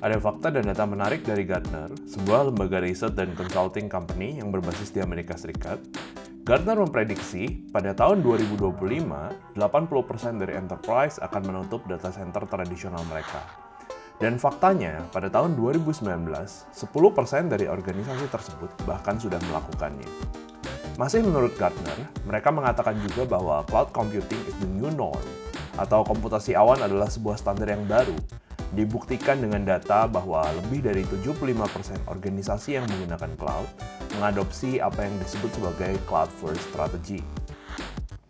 Ada fakta dan data menarik dari Gartner, sebuah lembaga riset dan consulting company yang berbasis di Amerika Serikat. Gartner memprediksi pada tahun 2025, 80% dari enterprise akan menutup data center tradisional mereka. Dan faktanya, pada tahun 2019, 10% dari organisasi tersebut bahkan sudah melakukannya. Masih menurut Gartner, mereka mengatakan juga bahwa cloud computing is the new norm, atau komputasi awan adalah sebuah standar yang baru, Dibuktikan dengan data bahwa lebih dari 75% organisasi yang menggunakan cloud mengadopsi apa yang disebut sebagai cloud first strategy.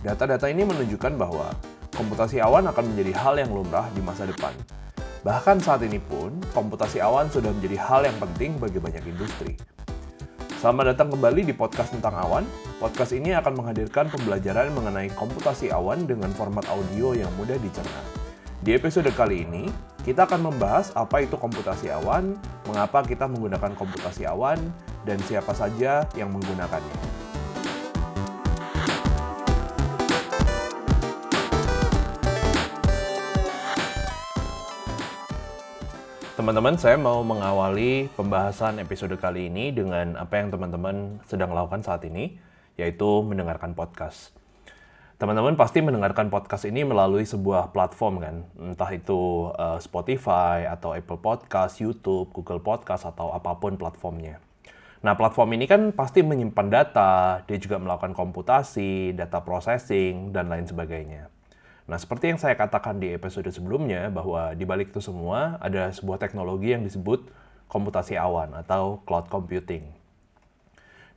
Data-data ini menunjukkan bahwa komputasi awan akan menjadi hal yang lumrah di masa depan. Bahkan saat ini pun, komputasi awan sudah menjadi hal yang penting bagi banyak industri. Selamat datang kembali di podcast tentang awan. Podcast ini akan menghadirkan pembelajaran mengenai komputasi awan dengan format audio yang mudah dicerna. Di episode kali ini, kita akan membahas apa itu komputasi awan, mengapa kita menggunakan komputasi awan, dan siapa saja yang menggunakannya. Teman-teman, saya mau mengawali pembahasan episode kali ini dengan apa yang teman-teman sedang lakukan saat ini, yaitu mendengarkan podcast. Teman-teman pasti mendengarkan podcast ini melalui sebuah platform kan, entah itu uh, Spotify atau Apple Podcast, YouTube, Google Podcast atau apa pun platformnya. Nah, platform ini kan pasti menyimpan data, dia juga melakukan komputasi, data processing, dan lain sebagainya. Nah, seperti yang saya katakan di episode sebelumnya, bahwa di balik itu semua ada sebuah teknologi yang disebut komputasi awan atau cloud computing.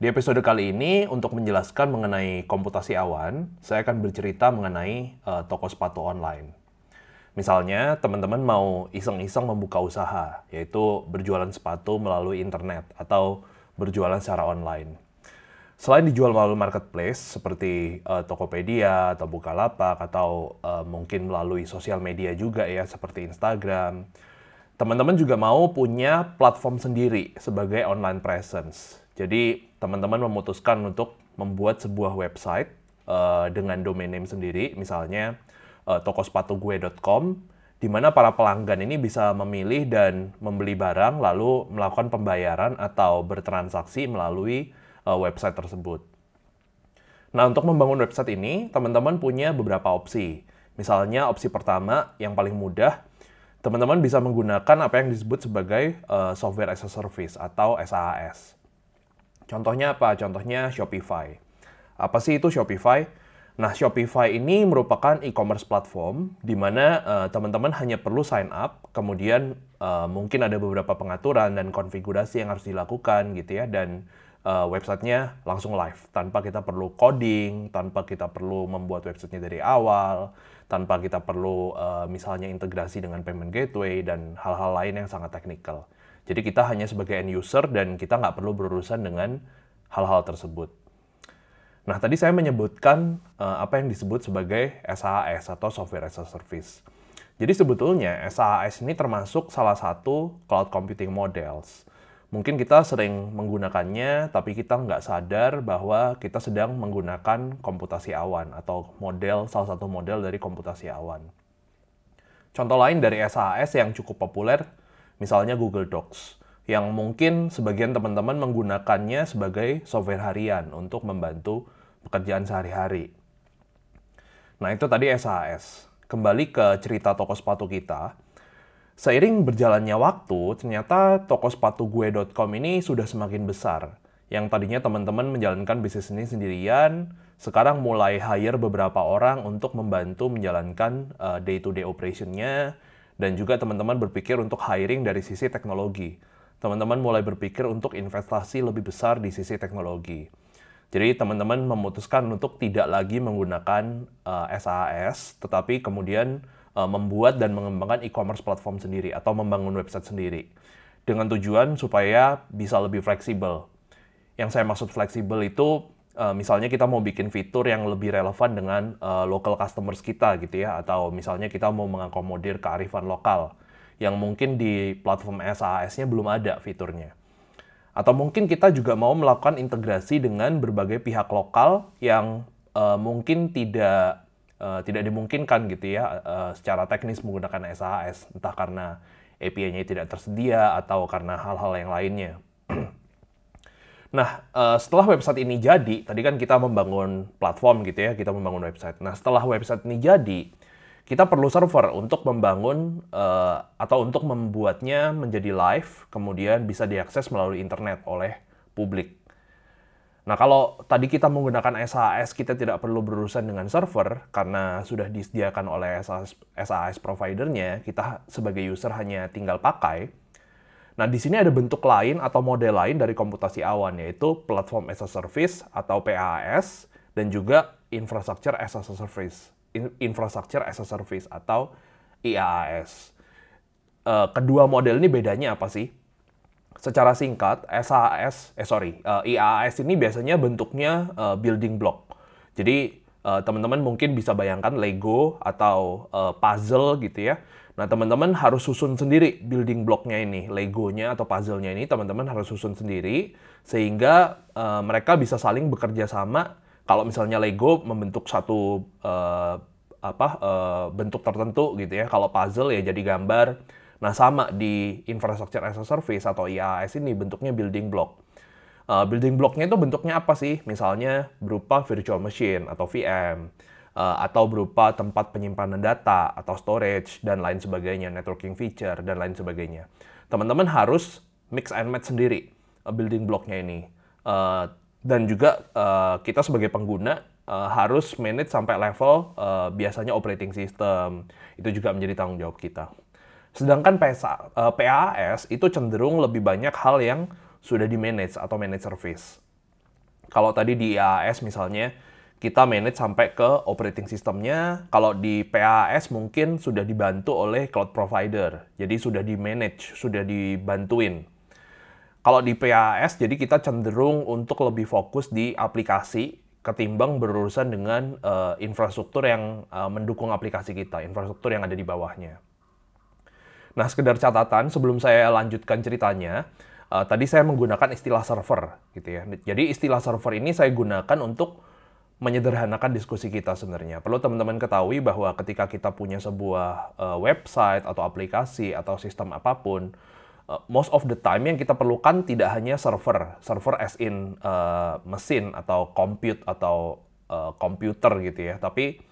Di episode kali ini, untuk menjelaskan mengenai komputasi awan, saya akan bercerita mengenai uh, toko sepatu online. Misalnya, teman-teman mau iseng-iseng membuka usaha, yaitu berjualan sepatu melalui internet atau berjualan secara online. Selain dijual melalui marketplace seperti uh, Tokopedia atau Bukalapak atau uh, mungkin melalui sosial media juga ya seperti Instagram, teman-teman juga mau punya platform sendiri sebagai online presence. Jadi teman-teman memutuskan untuk membuat sebuah website uh, dengan domain name sendiri, misalnya uh, tokosepatugue.com, di mana para pelanggan ini bisa memilih dan membeli barang lalu melakukan pembayaran atau bertransaksi melalui uh, website tersebut. Nah, untuk membangun website ini, teman-teman punya beberapa opsi. Misalnya, opsi pertama yang paling mudah, teman-teman bisa menggunakan apa yang disebut sebagai uh, software as a service atau SaaS. Contohnya apa? Contohnya Shopify. Apa sih itu Shopify? Nah, Shopify ini merupakan e-commerce platform di mana uh, teman-teman hanya perlu sign up, kemudian uh, mungkin ada beberapa pengaturan dan konfigurasi yang harus dilakukan gitu ya, dan uh, websitenya langsung live tanpa kita perlu coding, tanpa kita perlu membuat websitenya dari awal, tanpa kita perlu uh, misalnya integrasi dengan payment gateway dan hal-hal lain yang sangat teknikal. Jadi kita hanya sebagai end user dan kita nggak perlu berurusan dengan hal-hal tersebut. Nah, tadi saya menyebutkan uh, apa yang disebut sebagai SaaS atau Software as a Service. Jadi sebetulnya SaaS ini termasuk salah satu cloud computing models. Mungkin kita sering menggunakannya, tapi kita nggak sadar bahwa kita sedang menggunakan komputasi awan atau model salah satu model dari komputasi awan. Contoh lain dari SaaS yang cukup populer misalnya Google Docs, yang mungkin sebagian teman-teman menggunakannya sebagai software harian untuk membantu pekerjaan sehari-hari. Nah, itu tadi SAS. Kembali ke cerita toko sepatu kita. Seiring berjalannya waktu, ternyata toko sepatu gue.com ini sudah semakin besar. Yang tadinya teman-teman menjalankan bisnis ini sendirian, sekarang mulai hire beberapa orang untuk membantu menjalankan uh, day-to-day operationnya, dan juga teman-teman berpikir untuk hiring dari sisi teknologi. Teman-teman mulai berpikir untuk investasi lebih besar di sisi teknologi. Jadi teman-teman memutuskan untuk tidak lagi menggunakan uh, eh, SAS, tetapi kemudian uh, membuat dan mengembangkan e-commerce platform sendiri atau membangun website sendiri dengan tujuan supaya bisa lebih fleksibel. Yang saya maksud fleksibel itu uh, misalnya kita mau bikin fitur yang lebih relevan dengan uh, local customers kita gitu ya atau misalnya kita mau mengakomodir kearifan lokal yang mungkin di platform SAS-nya belum ada fiturnya. Atau mungkin kita juga mau melakukan integrasi dengan berbagai pihak lokal yang uh, mungkin tidak tidak dimungkinkan gitu ya secara teknis menggunakan SAS entah karena API-nya tidak tersedia atau karena hal-hal yang lainnya. nah, uh, setelah website ini jadi, tadi kan kita membangun platform gitu ya, kita membangun website. Nah, setelah website ini jadi, kita perlu server untuk membangun uh, atau untuk membuatnya menjadi live, kemudian bisa diakses melalui internet oleh publik. Nah, kalau tadi kita menggunakan SAS, kita tidak perlu berurusan dengan server karena sudah disediakan oleh SAS, SAS providernya, kita sebagai user hanya tinggal pakai. Nah, di sini ada bentuk lain atau model lain dari komputasi awan, yaitu Platform as a Service atau PaaS, dan juga Infrastructure as a Service, Infrastructure as a Service atau IaaS. Uh, kedua model ini bedanya apa sih? secara singkat, SAS, eh sorry, uh, eh, IaaS ini biasanya bentuknya uh, building block. Jadi teman-teman mungkin bisa bayangkan Lego atau puzzle gitu ya. Nah teman-teman harus susun sendiri building blocknya ini, Legonya atau puzzle-nya ini teman-teman harus susun sendiri sehingga uh, mereka bisa saling bekerja sama. Kalau misalnya Lego membentuk satu uh, apa uh, bentuk tertentu gitu ya, kalau puzzle ya jadi gambar Nah, sama di infrastructure as a service atau IaaS ini bentuknya building block. Uh, building blocknya itu bentuknya apa sih? Misalnya berupa virtual machine atau VM, atau berupa tempat penyimpanan data atau storage dan lain sebagainya, networking feature dan lain sebagainya. Teman-teman harus mix and match sendiri uh, building blocknya ini. Uh, dan juga uh, kita sebagai pengguna uh, harus manage sampai level uh, biasanya operating system. Itu juga menjadi tanggung jawab kita. Sedangkan PSA, uh, eh, PAS itu cenderung lebih banyak hal yang sudah di manage atau manage service. Kalau tadi di IaaS misalnya, kita manage sampai ke operating systemnya. Kalau di PAS mungkin sudah dibantu oleh cloud provider. Jadi sudah di manage, sudah dibantuin. Kalau di PAS, jadi kita cenderung untuk lebih fokus di aplikasi ketimbang berurusan dengan uh, infrastruktur yang uh, mendukung aplikasi kita, infrastruktur yang ada di bawahnya. Nah, sekedar catatan sebelum saya lanjutkan ceritanya, uh, tadi saya menggunakan istilah server gitu ya. Jadi istilah server ini saya gunakan untuk menyederhanakan diskusi kita sebenarnya. Perlu teman-teman ketahui bahwa ketika kita punya sebuah uh, website atau aplikasi atau sistem apa pun, uh, most of the time yang kita perlukan tidak hanya server, server as in uh, mesin atau compute atau uh, komputer gitu ya, tapi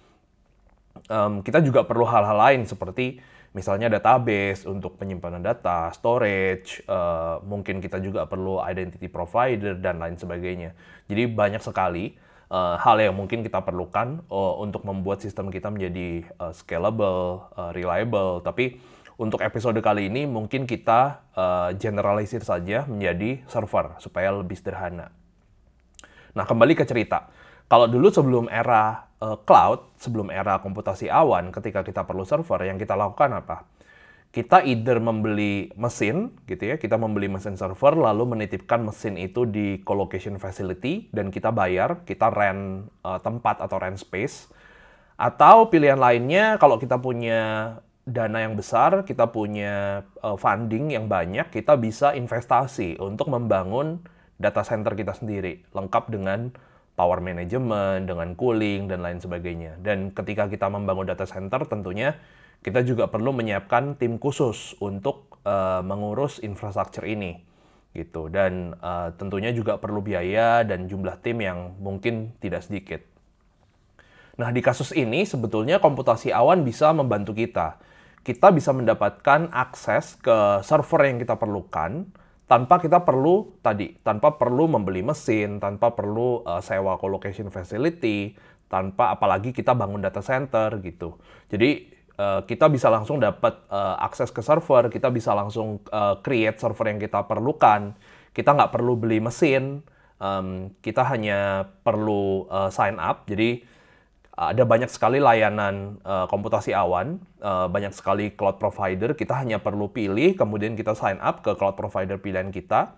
um, kita juga perlu hal-hal lain seperti misalnya database untuk penyimpanan data, storage, uh, mungkin kita juga perlu identity provider dan lain sebagainya. Jadi banyak sekali uh, hal yang mungkin kita perlukan uh, untuk membuat sistem kita menjadi uh, scalable, uh, reliable. Tapi untuk episode kali ini mungkin kita uh, generalisir saja menjadi server supaya lebih sederhana. Nah kembali ke cerita. Kalau dulu sebelum era uh, cloud, sebelum era komputasi awan, ketika kita perlu server, yang kita lakukan apa? Kita either membeli mesin, gitu ya, kita membeli mesin server, lalu menitipkan mesin itu di colocation facility, dan kita bayar, kita rent uh, tempat atau rent space. Atau pilihan lainnya, kalau kita punya dana yang besar, kita punya uh, funding yang banyak, kita bisa investasi untuk membangun data center kita sendiri, lengkap dengan power management, dengan cooling, dan lain sebagainya. Dan ketika kita membangun data center, tentunya kita juga perlu menyiapkan tim khusus untuk uh, mengurus infrastruktur ini. gitu Dan uh, tentunya juga perlu biaya dan jumlah tim yang mungkin tidak sedikit. Nah, di kasus ini sebetulnya komputasi awan bisa membantu kita. Kita bisa mendapatkan akses ke server yang kita perlukan, tanpa kita perlu tadi tanpa perlu membeli mesin, tanpa perlu uh, sewa colocation facility, tanpa apalagi kita bangun data center gitu. Jadi uh, kita bisa langsung dapat uh, akses ke server, kita bisa langsung uh, create server yang kita perlukan. Kita nggak perlu beli mesin, um, kita hanya perlu uh, sign up. Jadi ada banyak sekali layanan uh, komputasi awan, uh, banyak sekali cloud provider. Kita hanya perlu pilih, kemudian kita sign up ke cloud provider pilihan kita.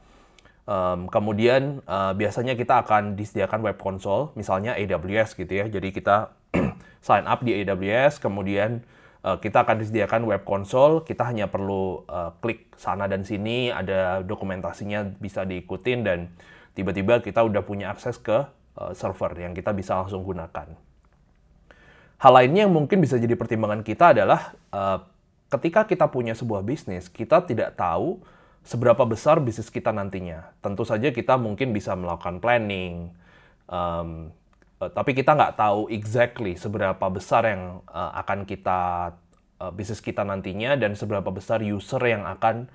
Um, kemudian uh, biasanya kita akan disediakan web console, misalnya AWS gitu ya. Jadi kita sign up di AWS, kemudian kita akan disediakan web console. Kita hanya perlu uh, klik sana dan sini, ada dokumentasinya bisa diikutin dan tiba-tiba kita udah punya akses ke uh, server yang kita bisa langsung gunakan. Hal lainnya yang mungkin bisa jadi pertimbangan kita adalah uh, ketika kita punya sebuah bisnis, kita tidak tahu seberapa besar bisnis kita nantinya. Tentu saja kita mungkin bisa melakukan planning, um, uh, tapi kita nggak tahu exactly seberapa besar yang uh, akan kita uh, bisnis kita nantinya dan seberapa besar user yang akan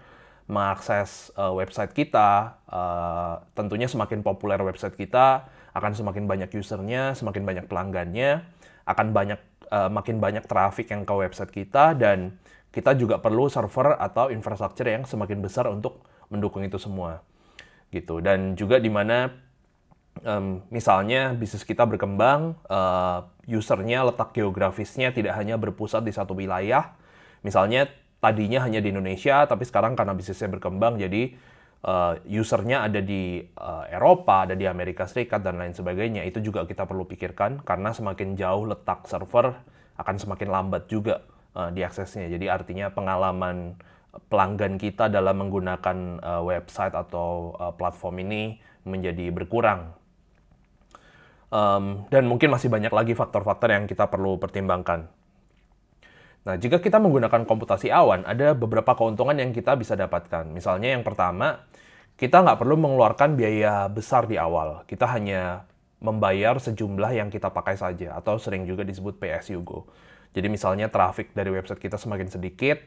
mengakses uh, website kita. Uh, tentunya semakin populer website kita, akan semakin banyak usernya, semakin banyak pelanggannya, akan banyak uh, makin banyak traffic yang ke website kita dan kita juga perlu server atau infrastruktur yang semakin besar untuk mendukung itu semua gitu dan juga di mana um, misalnya bisnis kita berkembang uh, usernya letak geografisnya tidak hanya berpusat di satu wilayah misalnya tadinya hanya di Indonesia tapi sekarang karena bisnisnya berkembang jadi uh, usernya ada di uh, Eropa, ada di Amerika Serikat dan lain sebagainya, itu juga kita perlu pikirkan karena semakin jauh letak server akan semakin lambat juga uh, diaksesnya. Jadi artinya pengalaman pelanggan kita dalam menggunakan uh, website atau uh, platform ini menjadi berkurang. Um, dan mungkin masih banyak lagi faktor-faktor yang kita perlu pertimbangkan. Nah, jika kita menggunakan komputasi awan, ada beberapa keuntungan yang kita bisa dapatkan. Misalnya yang pertama, kita nggak perlu mengeluarkan biaya besar di awal. Kita hanya membayar sejumlah yang kita pakai saja, atau sering juga disebut you go. Jadi misalnya traffic dari website kita semakin sedikit,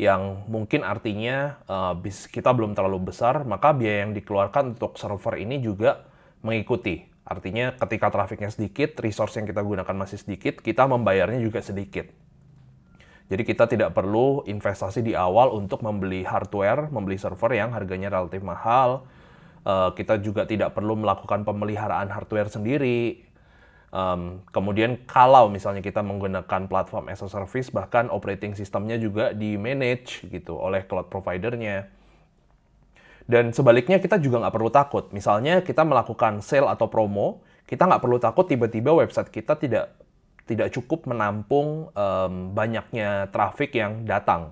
yang mungkin artinya uh, kita belum terlalu besar, maka biaya yang dikeluarkan untuk server ini juga mengikuti. Artinya ketika trafficnya sedikit, resource yang kita gunakan masih sedikit, kita membayarnya juga sedikit. Jadi kita tidak perlu investasi di awal untuk membeli hardware, membeli server yang harganya relatif mahal. Uh, kita juga tidak perlu melakukan pemeliharaan hardware sendiri. Kemudian kalau misalnya kita menggunakan platform as a service, bahkan operating systemnya juga di manage gitu oleh cloud providernya. Dan sebaliknya kita juga nggak perlu takut. Misalnya kita melakukan sale atau promo, kita nggak perlu takut tiba-tiba website kita tidak tidak cukup menampung um, banyaknya traffic yang datang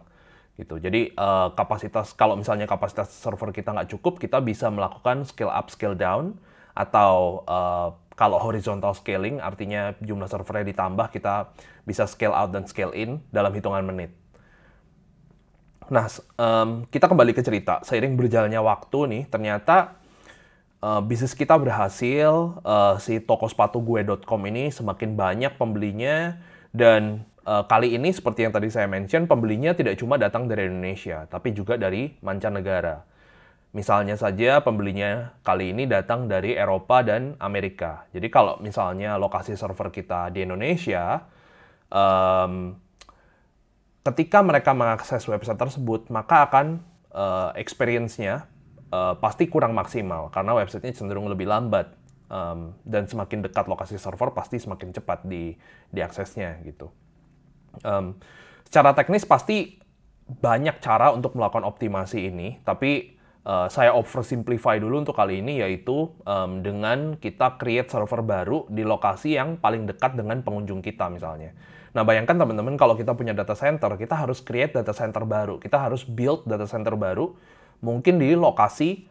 gitu. Jadi uh, kapasitas kalau misalnya kapasitas server kita nggak cukup, kita bisa melakukan scale up, scale down, atau uh, kalau horizontal scaling artinya jumlah servernya ditambah, kita bisa scale out dan scale in dalam hitungan menit. Nah, um, kita kembali ke cerita. Seiring berjalannya waktu nih, ternyata uh, bisnis kita berhasil, uh, si toko sepatu gue.com ini semakin banyak pembelinya dan uh, kali ini seperti yang tadi saya mention, pembelinya tidak cuma datang dari Indonesia, tapi juga dari mancanegara. Misalnya saja pembelinya kali ini datang dari Eropa dan Amerika. Jadi kalau misalnya lokasi server kita di Indonesia, um, ketika mereka mengakses website tersebut, maka akan uh, experience-nya uh, pasti kurang maksimal karena websitenya cenderung lebih lambat um, dan semakin dekat lokasi server pasti semakin cepat di diaksesnya gitu. Um, secara teknis pasti banyak cara untuk melakukan optimasi ini, tapi uh, saya oversimplify dulu untuk kali ini yaitu um, dengan kita create server baru di lokasi yang paling dekat dengan pengunjung kita misalnya. Nah bayangkan teman-teman kalau kita punya data center, kita harus create data center baru, kita harus build data center baru mungkin di lokasi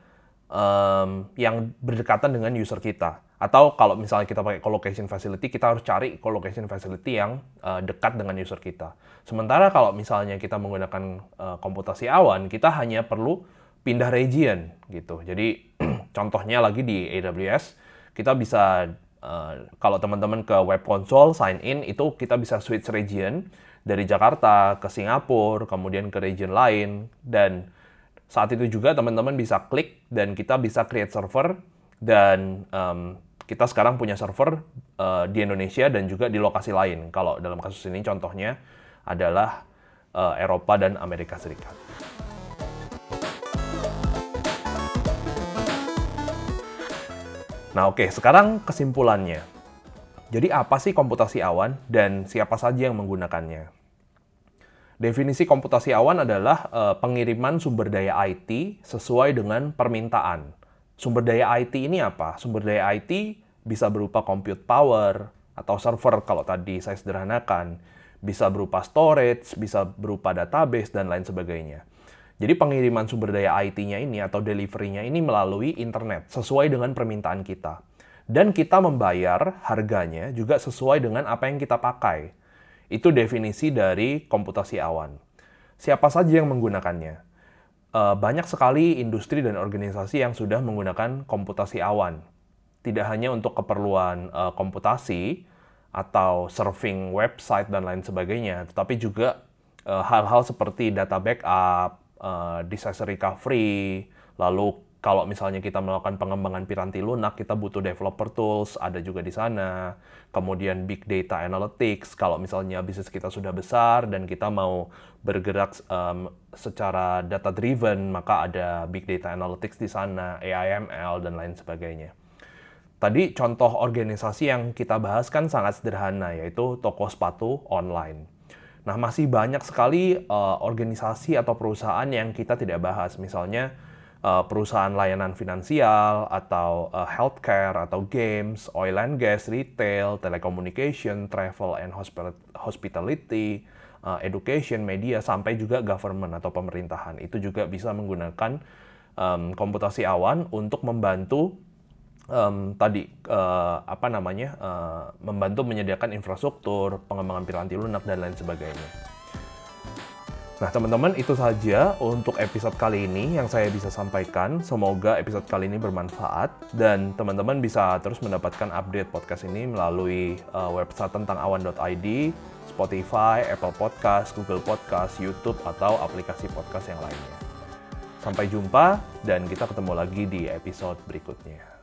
um, yang berdekatan dengan user kita. Atau kalau misalnya kita pakai colocation facility, kita harus cari colocation facility yang uh, dekat dengan user kita. Sementara kalau misalnya kita menggunakan uh, komputasi awan, kita hanya perlu pindah region gitu. Jadi contohnya lagi di AWS, kita bisa uh, kalau teman-teman ke web console sign in itu kita bisa switch region dari Jakarta ke Singapura, kemudian ke region lain dan saat itu juga teman-teman bisa klik dan kita bisa create server dan um, kita sekarang punya server uh, di Indonesia dan juga di lokasi lain. Kalau dalam kasus ini contohnya adalah uh, Eropa dan Amerika Serikat. Nah oke, okay, sekarang kesimpulannya. Jadi apa sih komputasi awan dan siapa saja yang menggunakannya? Definisi komputasi awan adalah uh, pengiriman sumber daya IT sesuai dengan permintaan. Sumber daya IT ini apa? Sumber daya IT bisa berupa compute power atau server kalau tadi saya sederhanakan, bisa berupa storage, bisa berupa database dan lain sebagainya. Jadi pengiriman sumber daya IT-nya ini atau delivery-nya ini melalui internet sesuai dengan permintaan kita. Dan kita membayar harganya juga sesuai dengan apa yang kita pakai. Itu definisi dari komputasi awan. siapa saja yang menggunakannya? Uh, banyak sekali industri dan organisasi yang sudah menggunakan komputasi awan. Tidak hanya untuk keperluan uh, komputasi atau surfing website dan lain sebagainya, tetapi juga uh, hal-hal seperti data backup, uh, disaster recovery, lalu kalau misalnya kita melakukan pengembangan piranti lunak, kita butuh developer tools, ada juga di sana. Kemudian big data analytics, kalau misalnya bisnis kita sudah besar dan kita mau bergerak um, secara data driven, maka ada big data analytics di sana, AIML dan lain sebagainya. Tadi contoh organisasi yang kita bahas kan sangat sederhana, yaitu toko sepatu online. Nah, masih banyak sekali uh, organisasi atau perusahaan yang kita tidak bahas. Misalnya, uh, perusahaan layanan finansial atau uh, healthcare atau games, oil and gas, retail, telecommunication, travel and hospitality, uh, education, media, sampai juga government atau pemerintahan. Itu juga bisa menggunakan um, komputasi awan untuk membantu um, tadi uh, apa namanya uh, membantu menyediakan infrastruktur, pengembangan piranti lunak dan lain sebagainya. Nah, teman-teman, itu saja untuk episode kali ini yang saya bisa sampaikan. Semoga episode kali ini bermanfaat dan teman-teman bisa terus mendapatkan update podcast ini melalui uh, website tentang awan.id, Spotify, Apple Podcast, Google Podcast, YouTube, atau aplikasi podcast yang lainnya. Sampai jumpa dan kita ketemu lagi di episode berikutnya.